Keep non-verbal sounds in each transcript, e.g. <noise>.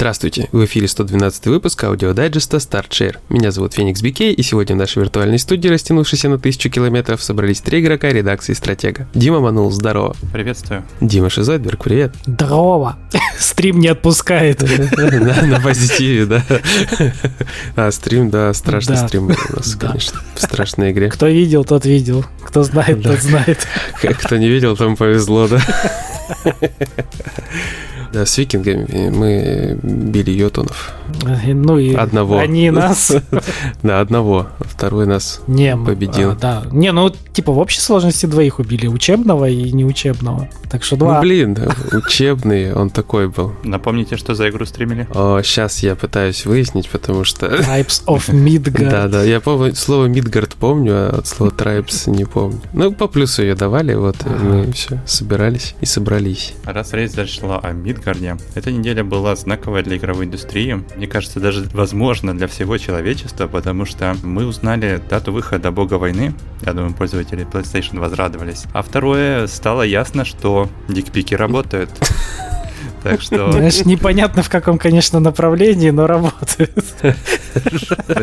Здравствуйте, в эфире 112 выпуск аудиодайджеста StartShare. Меня зовут Феникс Бикей, и сегодня в нашей виртуальной студии, растянувшейся на тысячу километров, собрались три игрока редакции «Стратега». Дима Манул, здорово. Приветствую. Дима Шизойдберг, привет. Здорово. <laughs> Стрим не отпускает. <laughs> На позитиве, да. А, стрим, да, страшный стрим был у нас, конечно, в страшной игре. Кто видел, тот видел. Кто знает, тот знает. Кто не видел, тому повезло, да. <laughs> Да, с викингами мы били йотунов. Ну и одного. они нас. <laughs> Да, одного. Второй нас не, победил. А, да. Не, ну типа в общей сложности двоих убили. Учебного и неучебного. Так что два. Ну блин, учебный он такой был. Напомните, что за игру стримили? О, сейчас я пытаюсь выяснить, потому что... Tribes <laughs> of Midgard. Да, да, я помню, слово Midgard помню, а слово Tribes не помню. Ну, по плюсу ее давали, вот мы все собирались и собрались. Раз речь зашла о Мидгарде, эта неделя была знаковая для игровой индустрии. Мне кажется, даже возможно для всего человечества, потому что мы узнали дату выхода Бога войны. Я думаю, пользователи PlayStation возрадовались. А второе, стало ясно, что дикпики работают. <laughs> Так что... <laughs> Знаешь, непонятно в каком, конечно, направлении, но работает. <laughs>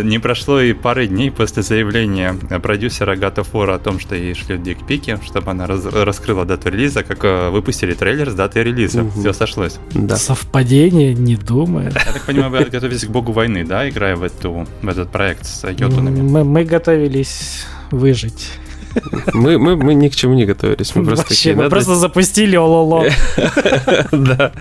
Не прошло и пары дней после заявления продюсера of War о том, что ей шлют дикпики, чтобы она раз раскрыла дату релиза, как э, выпустили трейлер с датой релиза. Угу. Все сошлось. Да. Совпадение, не думаю. Я так понимаю, вы готовитесь к богу войны, да, играя в, эту, в этот проект с йотунами? Мы, мы готовились выжить. Мы, мы, мы ни к чему не готовились. Мы просто, Вообще, такие, мы надо... просто запустили ололо. <laughs> Да.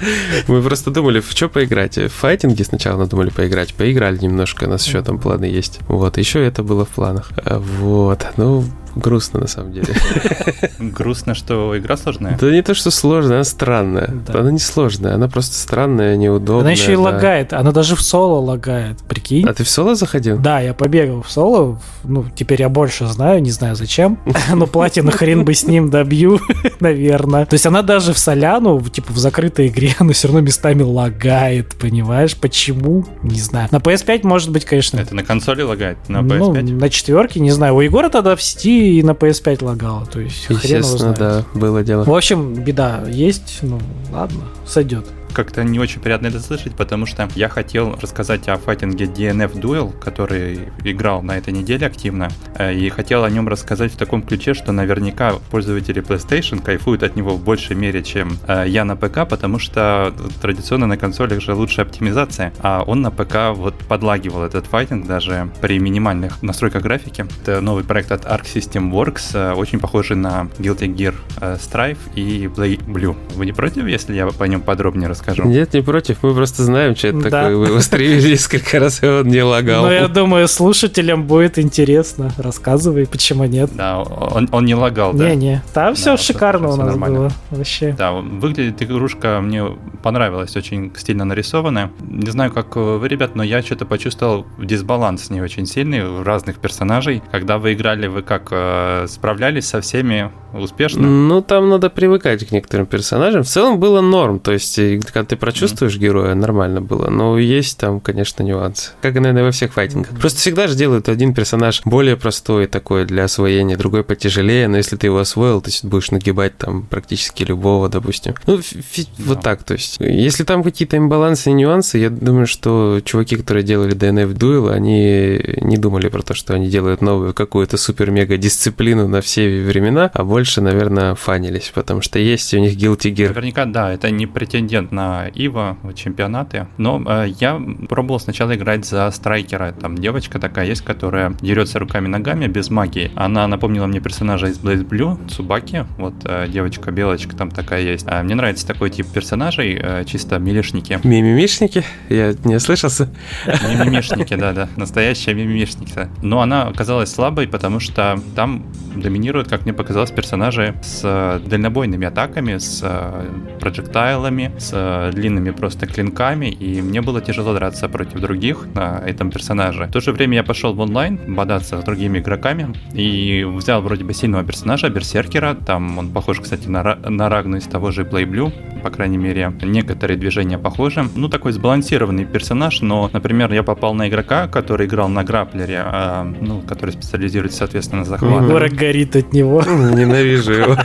Мы просто думали, в что поиграть. В файтинге сначала надумали поиграть. Поиграли немножко, у нас еще там планы есть. Вот, еще это было в планах. Вот. Ну, грустно на самом деле. <laughs> Грустно, что игра сложная? Да не то, что сложная, она странная. Да. Она не сложная, она просто странная, неудобная. Она еще и да. лагает, она даже в соло лагает, прикинь. А ты в соло заходил? Да, я побегал в соло, ну, теперь я больше знаю, не знаю зачем, <laughs> но платину хрен бы с ним добью, <laughs> наверное. То есть она даже в соляну, типа в закрытой игре, она все равно местами лагает, понимаешь? Почему? Не знаю. На PS5 может быть, конечно. Это на консоли лагает? На PS5? Ну, на четверке, не знаю. У Егора тогда в сети и на PS5 лагало. То есть, хрен его знает. да, было дело. В общем, беда есть, ну ладно, сойдет как-то не очень приятно это слышать, потому что я хотел рассказать о файтинге DNF Duel, который играл на этой неделе активно, э, и хотел о нем рассказать в таком ключе, что наверняка пользователи PlayStation кайфуют от него в большей мере, чем э, я на ПК, потому что традиционно на консолях же лучшая оптимизация, а он на ПК вот подлагивал этот файтинг даже при минимальных настройках графики. Это новый проект от Arc System Works, э, очень похожий на Guilty Gear Strive и Play Blue. Вы не против, если я по нем подробнее расскажу? Скажу. Нет, не против. Мы просто знаем, что это да. такое. Вы его стримили <laughs> несколько раз, и он не лагал. Ну, я думаю, слушателям будет интересно. Рассказывай, почему нет. Да, он, он не лагал, да? Не-не, там все да, шикарно у нас нормально. было. Вообще. Да, выглядит игрушка, мне понравилась, очень стильно нарисованная. Не знаю, как вы, ребят, но я что-то почувствовал дисбаланс с ней очень сильный у разных персонажей. Когда вы играли, вы как э, справлялись со всеми успешно? Ну, там надо привыкать к некоторым персонажам. В целом было норм, то есть, когда ты прочувствуешь mm. героя, нормально было. Но есть там, конечно, нюансы. Как, наверное, во всех файтингах. Mm. Просто всегда же делают один персонаж более простой такой для освоения, другой потяжелее, но если ты его освоил, ты будешь нагибать там практически любого, допустим. Ну, yeah. вот так, то есть. Если там какие-то имбалансы и нюансы, я думаю, что чуваки, которые делали DNF Duel, они не думали про то, что они делают новую какую-то супер-мега дисциплину на все времена, а больше, наверное, фанились, потому что есть у них Guilty Gear. Наверняка, да, это не претендент на Ива чемпионаты, но э, я пробовал сначала играть за страйкера. Там девочка такая есть, которая дерется руками-ногами без магии. Она напомнила мне персонажа из Blaze Blue, Цубаки, вот э, девочка-белочка там такая есть. Э, мне нравится такой тип персонажей, э, чисто милишники. Мимимишники? Я не ослышался. Мимимишники, да-да, настоящая мимимишница. Но она оказалась слабой, потому что там доминирует, как мне показалось, персонаж персонажи с э, дальнобойными атаками, с э, проджектайлами, с э, длинными просто клинками, и мне было тяжело драться против других на этом персонаже. В то же время я пошел в онлайн бодаться с другими игроками и взял вроде бы сильного персонажа, берсеркера, там он похож, кстати, на, на Рагну из того же Play Blue, по крайней мере, некоторые движения похожи. Ну, такой сбалансированный персонаж, но, например, я попал на игрока, который играл на граплере, а, ну, который специализируется, соответственно, на захвате. Город горит от него. <laughs> Ненавижу его.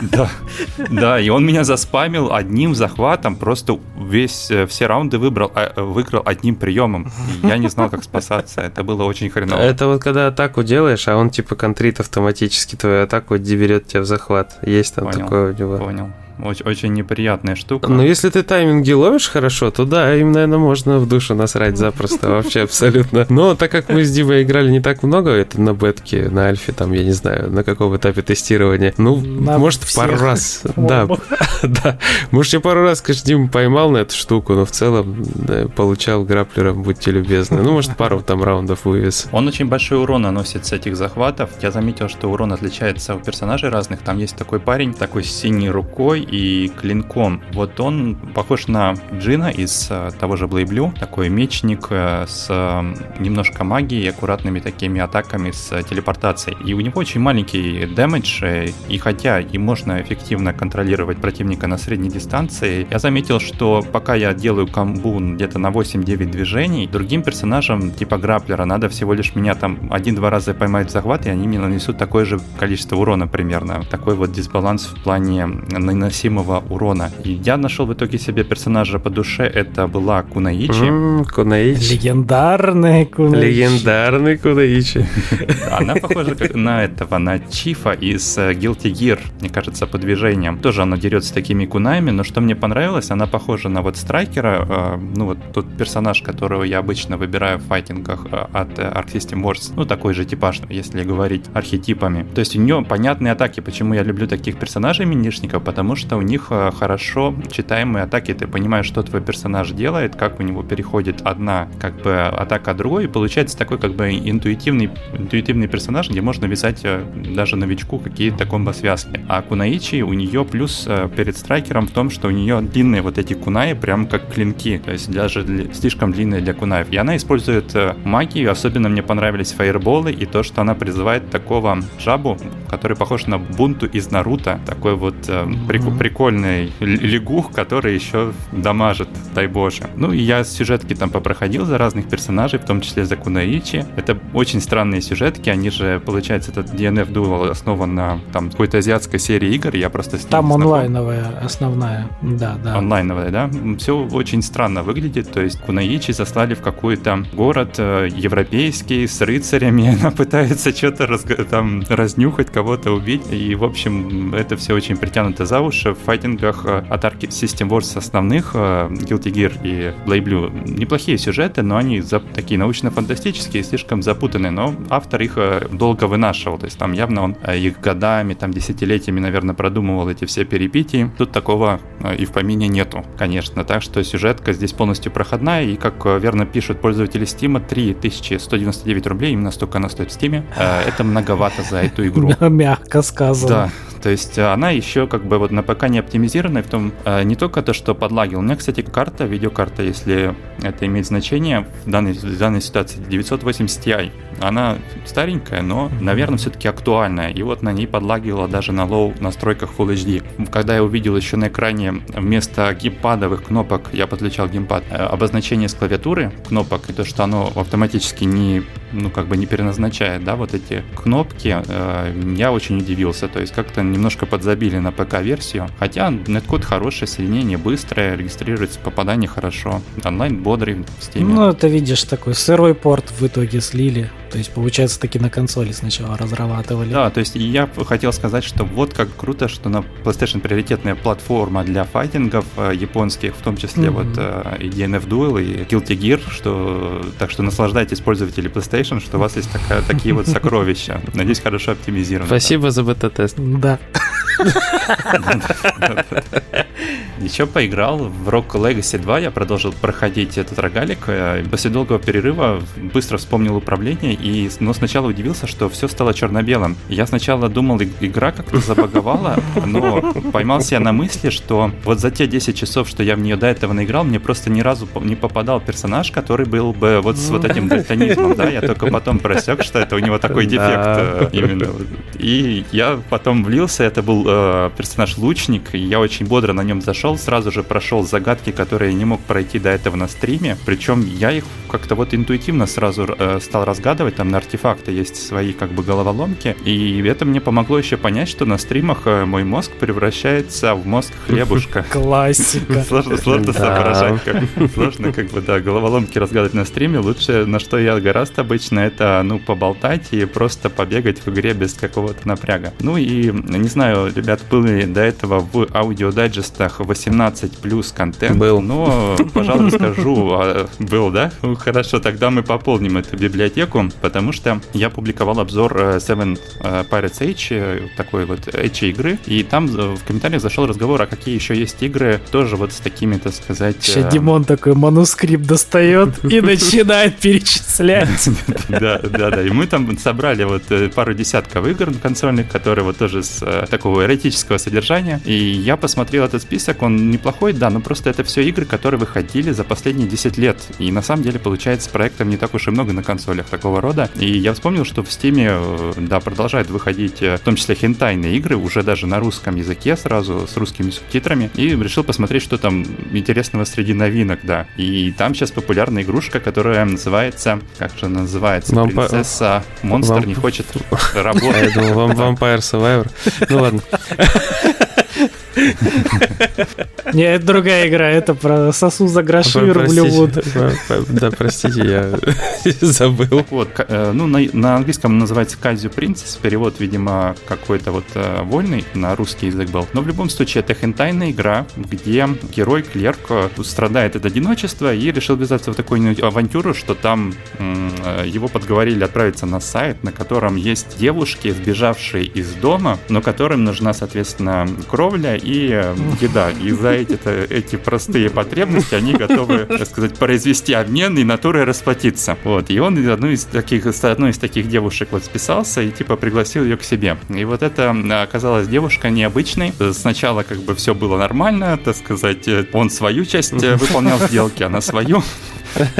Да, да, и он меня заспамил одним захватом, просто весь, э, все раунды выбрал, а, выиграл одним приемом. Я не знал, как спасаться. Это было очень хреново. Это вот когда атаку делаешь, а он типа контрит автоматически твою атаку берет тебя в захват. Есть там Понял, такое у него. Понял. Очень, очень неприятная штука. Но если ты тайминги ловишь хорошо, то да, им, наверное, можно в душу насрать запросто, вообще абсолютно. Но так как мы с Димой играли не так много, это на бетке, на альфе, там, я не знаю, на каком этапе тестирования, ну, На может, всех, пару раз, да, <laughs> да. Может, я пару раз, конечно, Дима поймал на эту штуку, но в целом да, получал граплером, будьте любезны. Ну, может, пару там раундов вывез. Он очень большой урон наносит с этих захватов. Я заметил, что урон отличается у персонажей разных. Там есть такой парень, такой с синей рукой и клинком. Вот он похож на Джина из э, того же Блейблю. Такой мечник э, с э, немножко магией и аккуратными такими атаками с телепортацией. И у него очень маленький дэмэдж, и хотя и можно эффективно контролировать противника на средней дистанции, я заметил, что пока я делаю камбу где-то на 8-9 движений, другим персонажам типа граплера надо всего лишь меня там один-два раза поймать в захват, и они мне нанесут такое же количество урона примерно. Такой вот дисбаланс в плане наносимого урона. И я нашел в итоге себе персонажа по душе, это была Кунаичи. М, Кунаичи. Легендарный Кунаичи. Легендарный Кунаичи. Она похожа как на этого, на Чифа из э, Guilty Gear, мне кажется, по движениям. Тоже она дерется такими кунами, но что мне понравилось, она похожа на вот Страйкера, э, ну вот тот персонаж, которого я обычно выбираю в файтингах э, от Arc System Wars, ну такой же типаж, если говорить архетипами. То есть у нее понятные атаки, почему я люблю таких персонажей минишников, потому что у них э, хорошо читаемые атаки, ты понимаешь, что твой персонаж делает, как у него переходит одна как бы атака от другой, и получается такой как бы интуитивный, интуитивный персонаж, где можно вязать э, даже новичку какие-то комбо-связки. А Кунаичи у нее плюс э, перед страйкером в том, что у нее длинные вот эти кунаи, прям как клинки, то есть даже для- слишком длинные для кунаев. И она использует магию, особенно мне понравились фаерболы и то, что она призывает такого жабу, который похож на Бунту из Наруто, такой вот э, прик- Мгм. прикольный лягух, который еще дамажит, дай боже. Ну и я сюжетки там попроходил за разных персонажей, в том числе за Кунаичи. Это очень странные сюжетки, они же, получается, этот DNF Duel основан на там какой-то азиатской серии игр, я просто с Там знаком. онлайновая основная. Да, да. Онлайновая, да? Все очень странно выглядит. То есть Кунаичи заслали в какой-то город э, европейский с рыцарями. <laughs> Она пытается что-то разг- там разнюхать, кого-то убить. И, в общем, это все очень притянуто за уши. В файтингах э, от Arc System Wars основных э, Guilty Gear и Blade Blue неплохие сюжеты, но они за- такие научно-фантастические, слишком запутанные. Но автор их э, долго вынашивал. То есть там явно он их годами, там десятилетиями, наверное, продумывал эти все перипетии. Тут такого и в помине нету, конечно. Так что сюжетка здесь полностью проходная. И, как верно пишут пользователи Steam, 3199 рублей, именно столько она стоит в Steam. Это многовато за эту игру. <laughs> Мягко сказано. Да, то есть э, она еще как бы вот на ПК не оптимизированная, в том э, не только то, что подлагил. У меня, кстати, карта, видеокарта, если это имеет значение, в данной, в данной ситуации 980 Ti. Она старенькая, но, наверное, все-таки актуальная. И вот на ней подлагивала даже на low настройках Full HD. Когда я увидел еще на экране вместо геймпадовых кнопок, я подключал геймпад, э, обозначение с клавиатуры кнопок, и то, что оно автоматически не, ну, как бы не переназначает, да, вот эти кнопки, э, я очень удивился. То есть как-то немножко подзабили на ПК-версию. Хотя неткод хороший, соединение быстрое, регистрируется попадание хорошо. Онлайн бодрый в Steam. Ну, это видишь, такой сырой порт в итоге слили. То есть, получается, таки на консоли сначала разрабатывали. Да, то есть я хотел сказать, что вот как круто, что на PlayStation приоритетная платформа для файтингов э, японских, в том числе Мгм. вот э, и DNF Duel, и Guilty Gear, что так что наслаждайтесь пользователи PlayStation, что у вас есть такая, такие вот <laughs> сокровища. Надеюсь, хорошо оптимизировано. Спасибо за бета-тест. Да. <laughs> Еще поиграл в Rock Legacy 2, я продолжил проходить этот рогалик. Э, После долгого перерыва быстро вспомнил управление, и, но сначала удивился, что все стало черно-белым. Я сначала думал, игра как-то забаговала, но поймался я на мысли, что вот за те 10 часов, что я в нее до этого наиграл, мне просто ни разу не попадал персонаж, который был бы вот с вот этим дальтонизмом, да, я только потом просек, что это у него такой дефект э, именно. И я потом влился, это был э, персонаж лучник, и я очень бодро на нем зашел, сразу же прошел загадки, которые не мог пройти до этого на стриме. Причем я их как-то вот интуитивно сразу э, стал разгадывать, там на артефакты есть свои как бы головоломки, и это мне помогло еще понять, что на стримах э, мой мозг превращается в мозг хлебушка. <laughs> Классика. <laughs> Сложно, сложно соображать, как сложно как бы, да, головоломки разгадывать на стриме. Лучше, на что я гораздо обычно, это, ну, поболтать и просто побегать в игре без какого-то напряга. Ну и, не знаю, ребят, были до этого в аудиодайджестах 18 плюс контент. Был. Но, пожалуй, скажу, а, был, да? Ну, хорошо, тогда мы пополним эту библиотеку, потому что я публиковал обзор э, Seven э, Pirates Age, э, такой вот Age игры, и там в комментариях зашел разговор, а какие еще есть игры, тоже вот с такими, так сказать... Сейчас Димон такой манускрипт достает и <laughs> начинает перечислять. <laughs> Да, да, да. И мы там собрали вот пару десятков игр консольных, которые вот тоже с такого эротического содержания. И я посмотрел этот список, он неплохой, да, но просто это все игры, которые выходили за последние 10 лет. И на самом деле, получается, проектов не так уж и много на консолях такого рода. И я вспомнил, что в Steam, э, да, продолжают выходить, э, в том числе хентайные игры, уже даже на русском языке сразу, с русскими субтитрами. И решил посмотреть, что там интересного среди новинок, да. И там сейчас популярная игрушка, которая называется, как же называется? Вампа... Принцесса Монстр Вамп... не хочет <laughs> работать. Я думал, Vampire Survivor. Ну ладно. <laughs> Не, это другая игра, это про сосу за гроши и рублю воду. Да, простите, я <laughs> забыл. Вот, э, ну, на, английском называется Казю Принцесс, перевод, видимо, какой-то вот э, вольный на русский язык был. Но в любом случае, это хентайная игра, где герой, клерк, э, страдает от одиночества и решил ввязаться в такую авантюру, что там его подговорили отправиться на сайт, на котором есть девушки, сбежавшие из дома, но которым нужна, соответственно, кровля еда. И за эти, эти простые потребности они готовы, так сказать, произвести обмен и натурой расплатиться. Вот. И он одну из таких, с одной из таких девушек вот списался и типа пригласил ее к себе. И вот это оказалась девушка необычной. Сначала как бы все было нормально, так сказать, он свою часть выполнял сделки, она свою.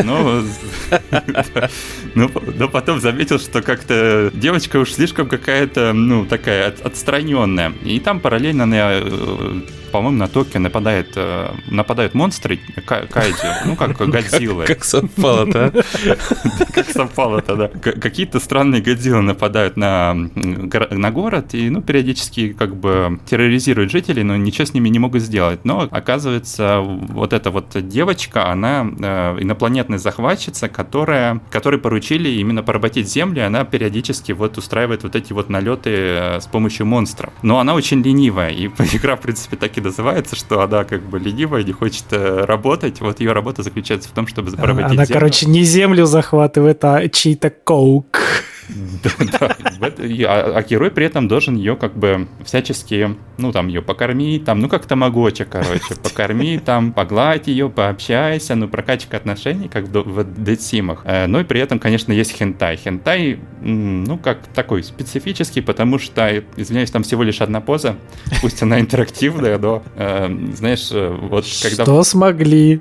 Но, но, но потом заметил, что как-то девочка уж слишком какая-то, ну, такая отстраненная. И там параллельно на по-моему, на Токио нападает, э, нападают монстры кайдзю, <laughs> ну, как Годзилла. Как совпало-то, <laughs> Как совпало-то, да. Какие-то странные Годзиллы нападают на, на город и, ну, периодически как бы терроризируют жителей, но ничего с ними не могут сделать. Но, оказывается, вот эта вот девочка, она э, инопланетная захватчица, которая, которой поручили именно поработить Землю, и она периодически вот устраивает вот эти вот налеты э, с помощью монстров. Но она очень ленивая, и <laughs> игра, в принципе, так и называется, что она как бы ленивая, не хочет э, работать. Вот ее работа заключается в том, чтобы поработить Она, землю. короче, не землю захватывает, а чей-то коук. <laughs> А, а герой при этом должен ее как бы всячески, ну, там, ее покормить, там, ну, как тамагоча, короче, <laughs> покорми, там, погладь ее, пообщайся, ну, прокачка отношений, как в дедсимах. Э, ну, и при этом, конечно, есть хентай. Хентай, ну, как такой специфический, потому что, извиняюсь, там всего лишь одна поза, пусть она <laughs> интерактивная, но, э, знаешь, э, вот когда... Что смогли?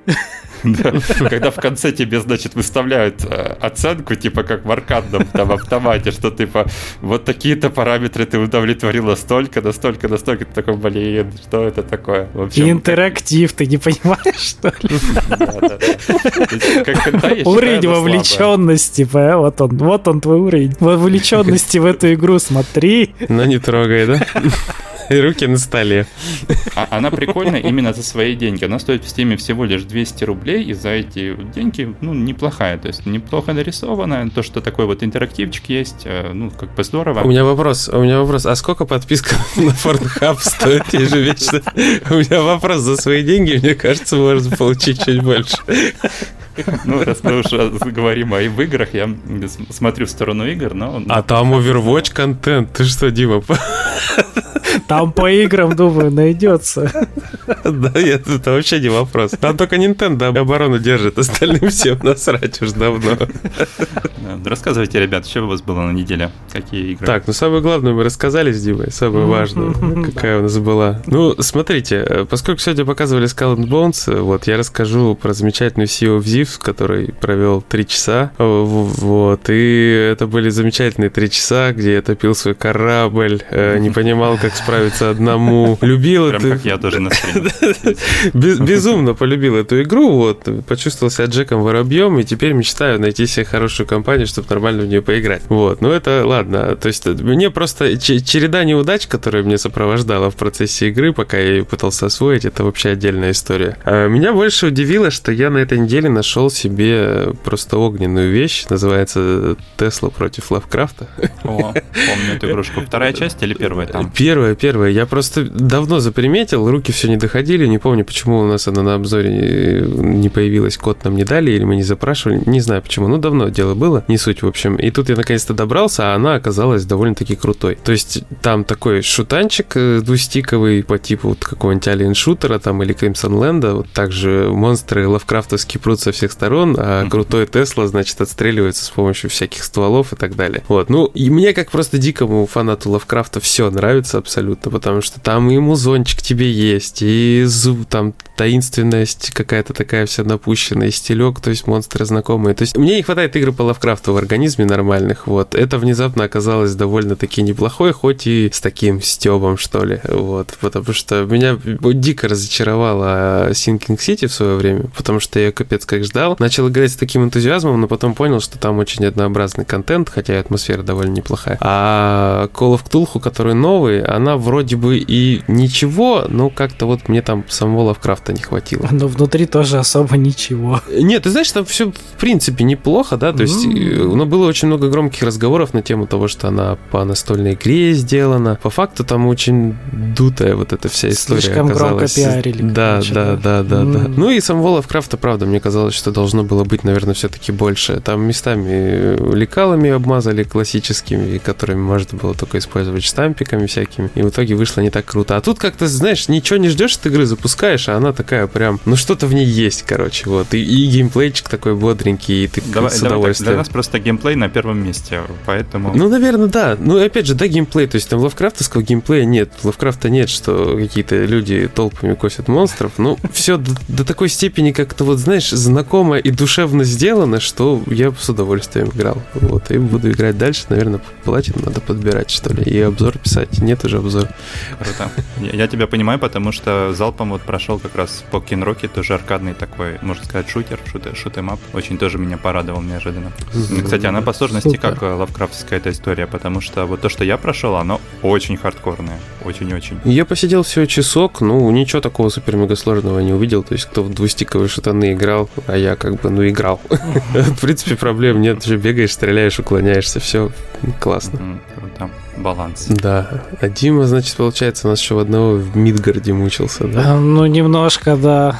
<laughs> Когда в конце тебе, значит, выставляют э, оценку, типа как в аркадном там автомате, что типа вот такие-то параметры ты удовлетворила столько, настолько, настолько, ты такой, блин, что это такое? И интерактив, ты не понимаешь, что ли? <laughs> Уровень вовлеченности, вот он, вот он твой уровень вовлеченности в эту игру, смотри. Но не трогай, да? <laughs> <laughs> Руки на столе. А, она прикольная именно за свои деньги. Она стоит в стиме всего лишь 200 рублей, и за эти деньги, ну, неплохая. То есть неплохо нарисована. То, что такой вот интерактивчик есть, э, ну, как бы здорово. У меня вопрос, у меня вопрос. А сколько подписка <laughs> на Pornhub стоит ежемесячно? У меня вопрос. За свои деньги, мне кажется, можно получить чуть больше. Ну, раз мы уже говорим о играх, я смотрю в сторону игр, но... А там Overwatch контент. Ты что, Дима? <laughs> Там по играм, думаю, найдется. Да, нет, это вообще не вопрос. Там только Nintendo оборону держит, остальным всем насрать уж давно. Рассказывайте, ребят, что у вас было на неделе? Какие игры? Так, ну самое главное мы рассказали с Димой, самое важное, <laughs> какая у нас была. Ну, смотрите, поскольку сегодня показывали Skull and Bones, вот, я расскажу про замечательную Sea of Thieves, который провел три часа, вот, и это были замечательные три часа, где я топил свой корабль, э, не понимал, как справиться одному, любил Прям это... как я тоже на <laughs> Безумно полюбил эту игру, вот, почувствовал себя Джеком Воробьем, и теперь мечтаю найти себе хорошую компанию, чтобы нормально в нее поиграть. Вот, ну это ладно, то есть мне просто череда неудач, которая меня сопровождала в процессе игры, пока я ее пытался освоить, это вообще отдельная история. А Меня больше удивило, что я на этой неделе нашел себе просто огненную вещь, называется Тесла против Лавкрафта. О, помню эту игрушку. Вторая часть или первая там? Первое, первое. Я просто давно заприметил, руки все не доходили, не помню, почему у нас она на обзоре не- не появилась, код нам не дали, или мы не запрашивали, не знаю почему, ну давно дело было, не суть, в общем. И тут я наконец-то добрался, а она оказалась довольно-таки крутой. То есть там такой шутанчик э, двустиковый по типу вот какого-нибудь Alien шутера там или Crimson Land, вот также монстры лавкрафтовские прут со всех сторон, а крутой Тесла, значит, отстреливается с помощью всяких стволов и так далее. Вот, ну, и мне как просто дикому фанату Лавкрафта все нравится абсолютно, потому что там и музончик тебе есть, и зуб, там таинственность какая-то такая вся напущенная, и стилек, то есть монстры знакомые. То есть мне не хватает игры по Лавкрафту в организме нормальных, вот. Это внезапно оказалось довольно-таки неплохой, хоть и с таким стебом, что ли, вот. Потому что меня дико разочаровала Sinking City в свое время, потому что я капец как ждал. Начал играть с таким энтузиазмом, но потом понял, что там очень однообразный контент, хотя и атмосфера довольно неплохая. А Call of Cthulhu, который новый, она вроде бы и ничего, но как-то вот мне там самого Лавкрафта не хватило. Но внутри тоже особо ничего. Нет, ты знаешь, там все в принципе неплохо, да, то есть, э, но было очень много громких разговоров на тему того, что она по настольной игре сделана. По факту там очень дутая вот эта вся история Слишком громко оказалась. пиарили, Да, короче, да, да, да, да. М. Ну и самого Лавкрафта, правда, мне казалось, что должно было быть, наверное, все-таки больше. Там местами лекалами обмазали классическими, которыми можно было только использовать штампиками всякими. И в итоге вышло не так круто. А тут как-то, знаешь, ничего не ждешь от игры, запускаешь, а она такая прям, ну что-то в ней есть, короче, вот. И, и геймплейчик такой бодренький, и ты Давай, с давай так, удовольствием. для нас просто геймплей на первом месте, поэтому... Ну, наверное, да. Ну, опять же, да, геймплей. То есть там лавкрафтовского геймплея нет. Лавкрафта нет, что какие-то люди толпами косят монстров. Ну, <laughs> все до, до такой степени как-то вот, знаешь, знакомо и душевно сделано, что я с удовольствием играл. Вот, и буду играть дальше. Наверное, платину надо подбирать, что ли, и обзор писать. Нет уже обзор. Круто. Я, я тебя понимаю, потому что залпом вот прошел как раз Pokken Rocket, тоже аркадный такой, можно сказать, шутер, шутемап. Очень тоже меня порадовал неожиданно. Кстати, она по сложности Супер. как э, лавкрафтская эта история, потому что вот то, что я прошел, оно очень хардкорное. Очень-очень. Я посидел всего часок, ну, ничего такого супер-мега сложного не увидел. То есть, кто в двустиковые шутаны играл, а я как бы, ну, играл. <laughs> В принципе, проблем нет. Ты же бегаешь, стреляешь, уклоняешься, все классно. Круто. Баланс. Да. А Дима, значит, получается, у нас еще в одного в Мидгарде мучился, да? А, Ну, немножко, да.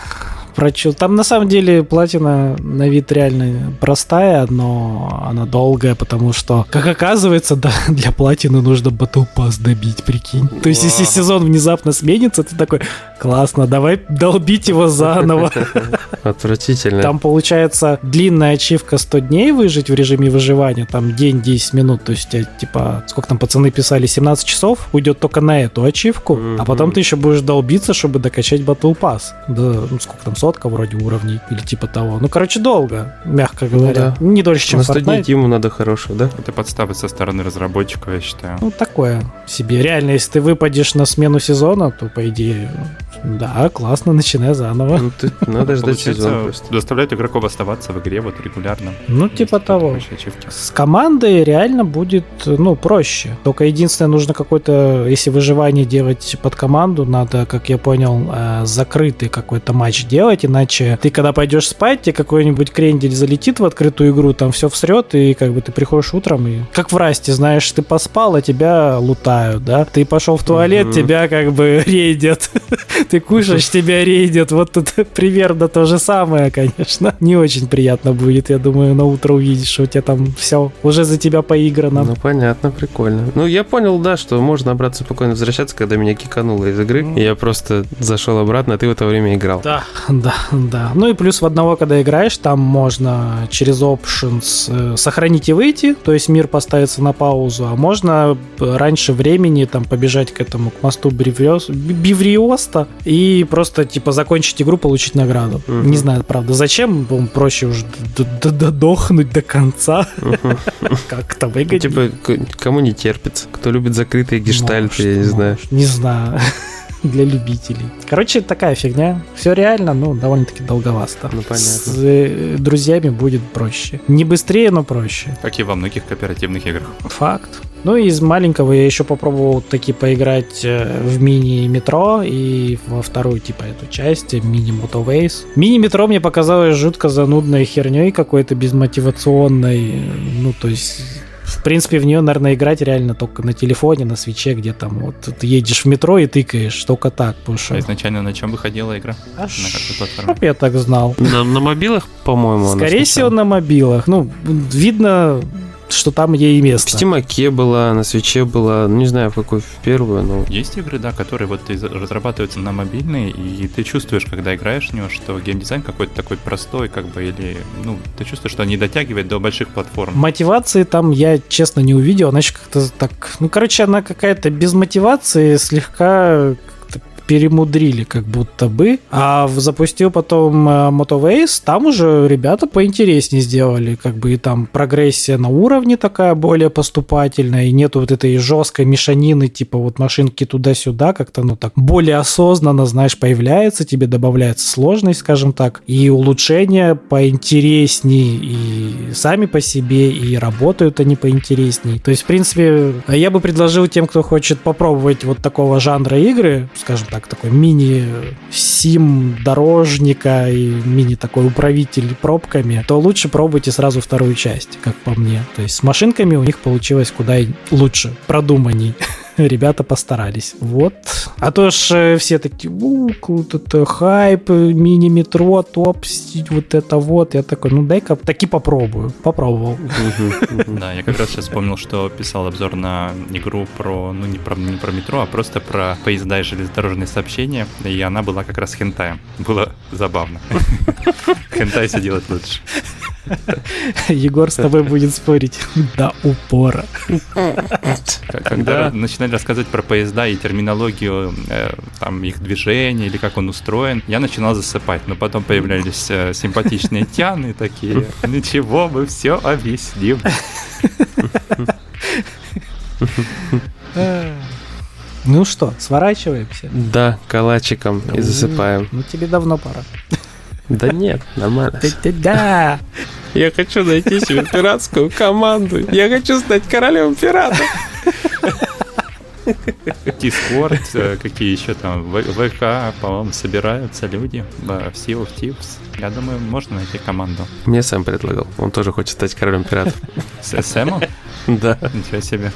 Прочу. Там на самом деле платина на вид реально простая, но она долгая, потому что, как оказывается, да, <laughs> для платины нужно Pass добить, прикинь. То есть, если сезон внезапно сменится, ты такой, классно, давай долбить его заново. <laughs> Отвратительно. Там получается длинная ачивка 100 дней выжить в режиме выживания, там день 10 минут, то есть, тебя, типа, сколько там пацаны писали, 17 часов уйдет только на эту ачивку, а потом ты еще будешь долбиться, чтобы докачать Pass. Да, ну сколько там, сотка вроде уровней или типа того. Ну, короче, долго, мягко Ну говоря. да. Не дольше, чем На 100 дней Fortnite. Диму надо хорошего, да? Это подставы со стороны разработчиков, я считаю. Ну, такое себе. Реально, если ты выпадешь на смену сезона, то, по идее, да, классно, начинай заново. Ну, ты- надо ждать сезон просто. заставляет игроков оставаться в игре вот регулярно. Ну, Есть типа того. С командой реально будет, ну, проще. Только единственное, нужно какой-то, если выживание делать под команду, надо, как я понял, э, закрытый какой-то матч делать, иначе ты, когда пойдешь спать, тебе какой-нибудь крендель залетит в открытую игру, там все всрет, и как бы ты приходишь утром, и как в расте, знаешь, ты поспал, а тебя лутают, да? Ты пошел в туалет, Мгм. тебя как бы <laughs> рейдят. <laughs> Ты кушаешь, тебя рейдят. Вот это <laughs> примерно то же самое, конечно. <laughs> Не очень приятно будет, я думаю, на утро увидишь, что у тебя там все уже за тебя поиграно. Ну, понятно, прикольно. Ну, я понял, да, что можно обратно спокойно возвращаться, когда меня кикануло из игры. И я просто зашел обратно, а ты в это время играл. Да, <laughs> да, да. Ну и плюс в одного, когда играешь, там можно через options э, сохранить и выйти, то есть мир поставится на паузу, а можно раньше времени там побежать к этому, к мосту Бивриос, Бивриоста и просто типа закончить игру, получить награду. Мгм. Не знаю, правда, зачем, По-моему, проще уже додохнуть до конца. <laughs> Как-то выгоднее. Типа, к- кому не терпится? Кто любит закрытые гештальты, я не знаю. Не знаю. Для любителей. Короче, такая фигня. Все реально, ну, довольно-таки долговасто. Ну, понятно. С э, друзьями будет проще. Не быстрее, но проще. Как и во многих кооперативных играх. Факт. Ну и из маленького я еще попробовал таки поиграть э, в мини-метро и во вторую, типа, эту часть, э, мини-мотовейс. Мини-метро мне показалось жутко занудной херней какой-то безмотивационной. э, Ну, то есть... В принципе, в нее, наверное, играть реально только на телефоне, на свече, где там вот ты едешь в метро и тыкаешь, только так, потому что... А изначально на чем выходила игра? А На чтоб я так знал. На, на мобилах, по-моему, Скорее всего, на мобилах. Ну, видно, что там ей В место. Стимаке была, на свече была, ну, не знаю, в какой в первую, но... Есть игры, да, которые вот разрабатываются на мобильные, и ты чувствуешь, когда играешь в него, что геймдизайн какой-то такой простой, как бы, или, ну, ты чувствуешь, что не дотягивает до больших платформ. Мотивации там я, честно, не увидел. Она еще как-то так... Ну, короче, она какая-то без мотивации слегка перемудрили, как будто бы. А запустил потом э, MotoWays, там уже ребята поинтереснее сделали, как бы и там прогрессия на уровне такая более поступательная, и нету вот этой жесткой мешанины, типа вот машинки туда-сюда, как-то, ну так, более осознанно, знаешь, появляется, тебе добавляется сложность, скажем так, и улучшения поинтереснее, и сами по себе, и работают они поинтересней. То есть, в принципе, я бы предложил тем, кто хочет попробовать вот такого жанра игры, скажем так, такой мини-сим дорожника и мини такой управитель пробками, то лучше пробуйте сразу вторую часть, как по мне. То есть с машинками у них получилось куда лучше, продуманней. <laughs> <laughs> Ребята постарались. Вот. А то ж э, все такие, у, круто, это хайп, мини-метро, топ, вот это вот. Я такой, ну дай-ка таки попробую. Попробовал. Да, я как раз сейчас вспомнил, что писал обзор на игру про, ну не про, не про метро, а просто про поезда и железнодорожные сообщения, и она была как раз хентаем. Было забавно. <laughs> Хентай все делать лучше. Егор с тобой будет спорить до упора. Когда начинали рассказывать про поезда и терминологию, э, там, их движения или как он устроен, я начинал засыпать, но потом появлялись э, симпатичные <laughs> тяны такие. Ничего, мы все объясним. <laughs> Ну что, сворачиваемся? Да, калачиком и засыпаем. Ну тебе давно пора. Да нет, нормально. Да. Я хочу найти себе пиратскую команду. Я хочу стать королем пиратов. <laughs> Discord, э, какие еще там, ВК, по-моему, собираются люди в Sea of Thieves. Я думаю, можно найти команду. Мне Сэм предлагал. Он тоже хочет стать королем пиратов. С СМом? Да. Ничего себе.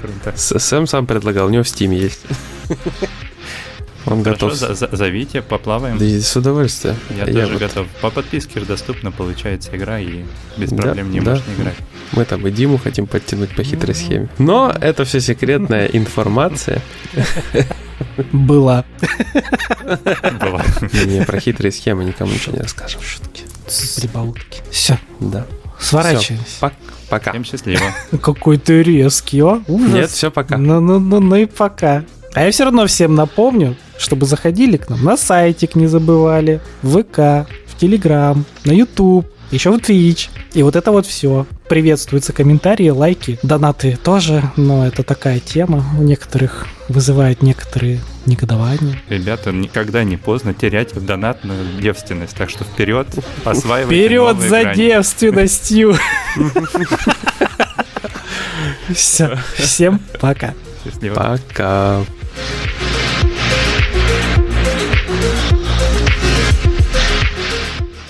Круто. Сэм сам предлагал. У него в Стиме есть. Он Хорошо, готов. за- за- зовите, поплаваем. Да и с удовольствием. Я, тоже вот- готов. По подписке же доступно получается игра, и без Да, проблем не да. можно играть. Мы там и Диму хотим подтянуть по хитрой схеме. Но это все секретная информация. Была. Было. Не, про хитрые схемы никому ничего не расскажем. Шутки. Прибаутки. Все, Да. сворачиваемся. Пок- Пока. Всем счастливо. Какой ты резкий, а? Ужас. Нет, все пока. Ну, ну, ну, ну и пока. А я все равно всем напомню, чтобы заходили к нам на сайтик, не забывали, в ВК, в Телеграм, на YouTube, еще в Twitch. И вот это вот все. Приветствуются комментарии, лайки, донаты тоже, но это такая тема у некоторых вызывает некоторые негодования. Ребята, никогда не поздно терять донатную девственность, так что вперед, осваивайте Вперед за грани. девственностью! <laughs> Все, всем пока. Пока.